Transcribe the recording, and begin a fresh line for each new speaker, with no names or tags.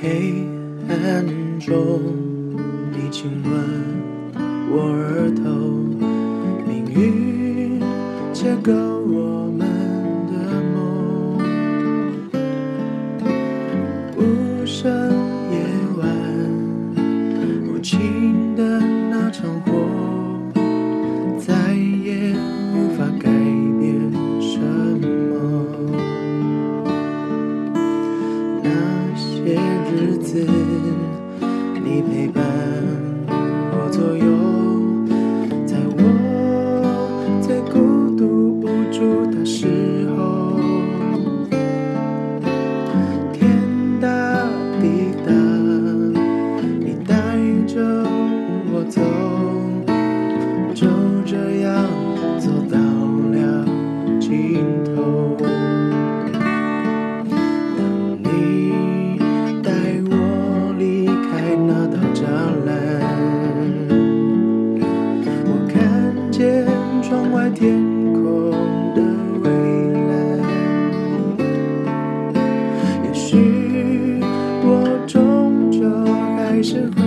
黑暗中，你亲吻我额头，命运借给我。些日子你陪伴。窗外天空的蔚蓝。也许我终究还是会。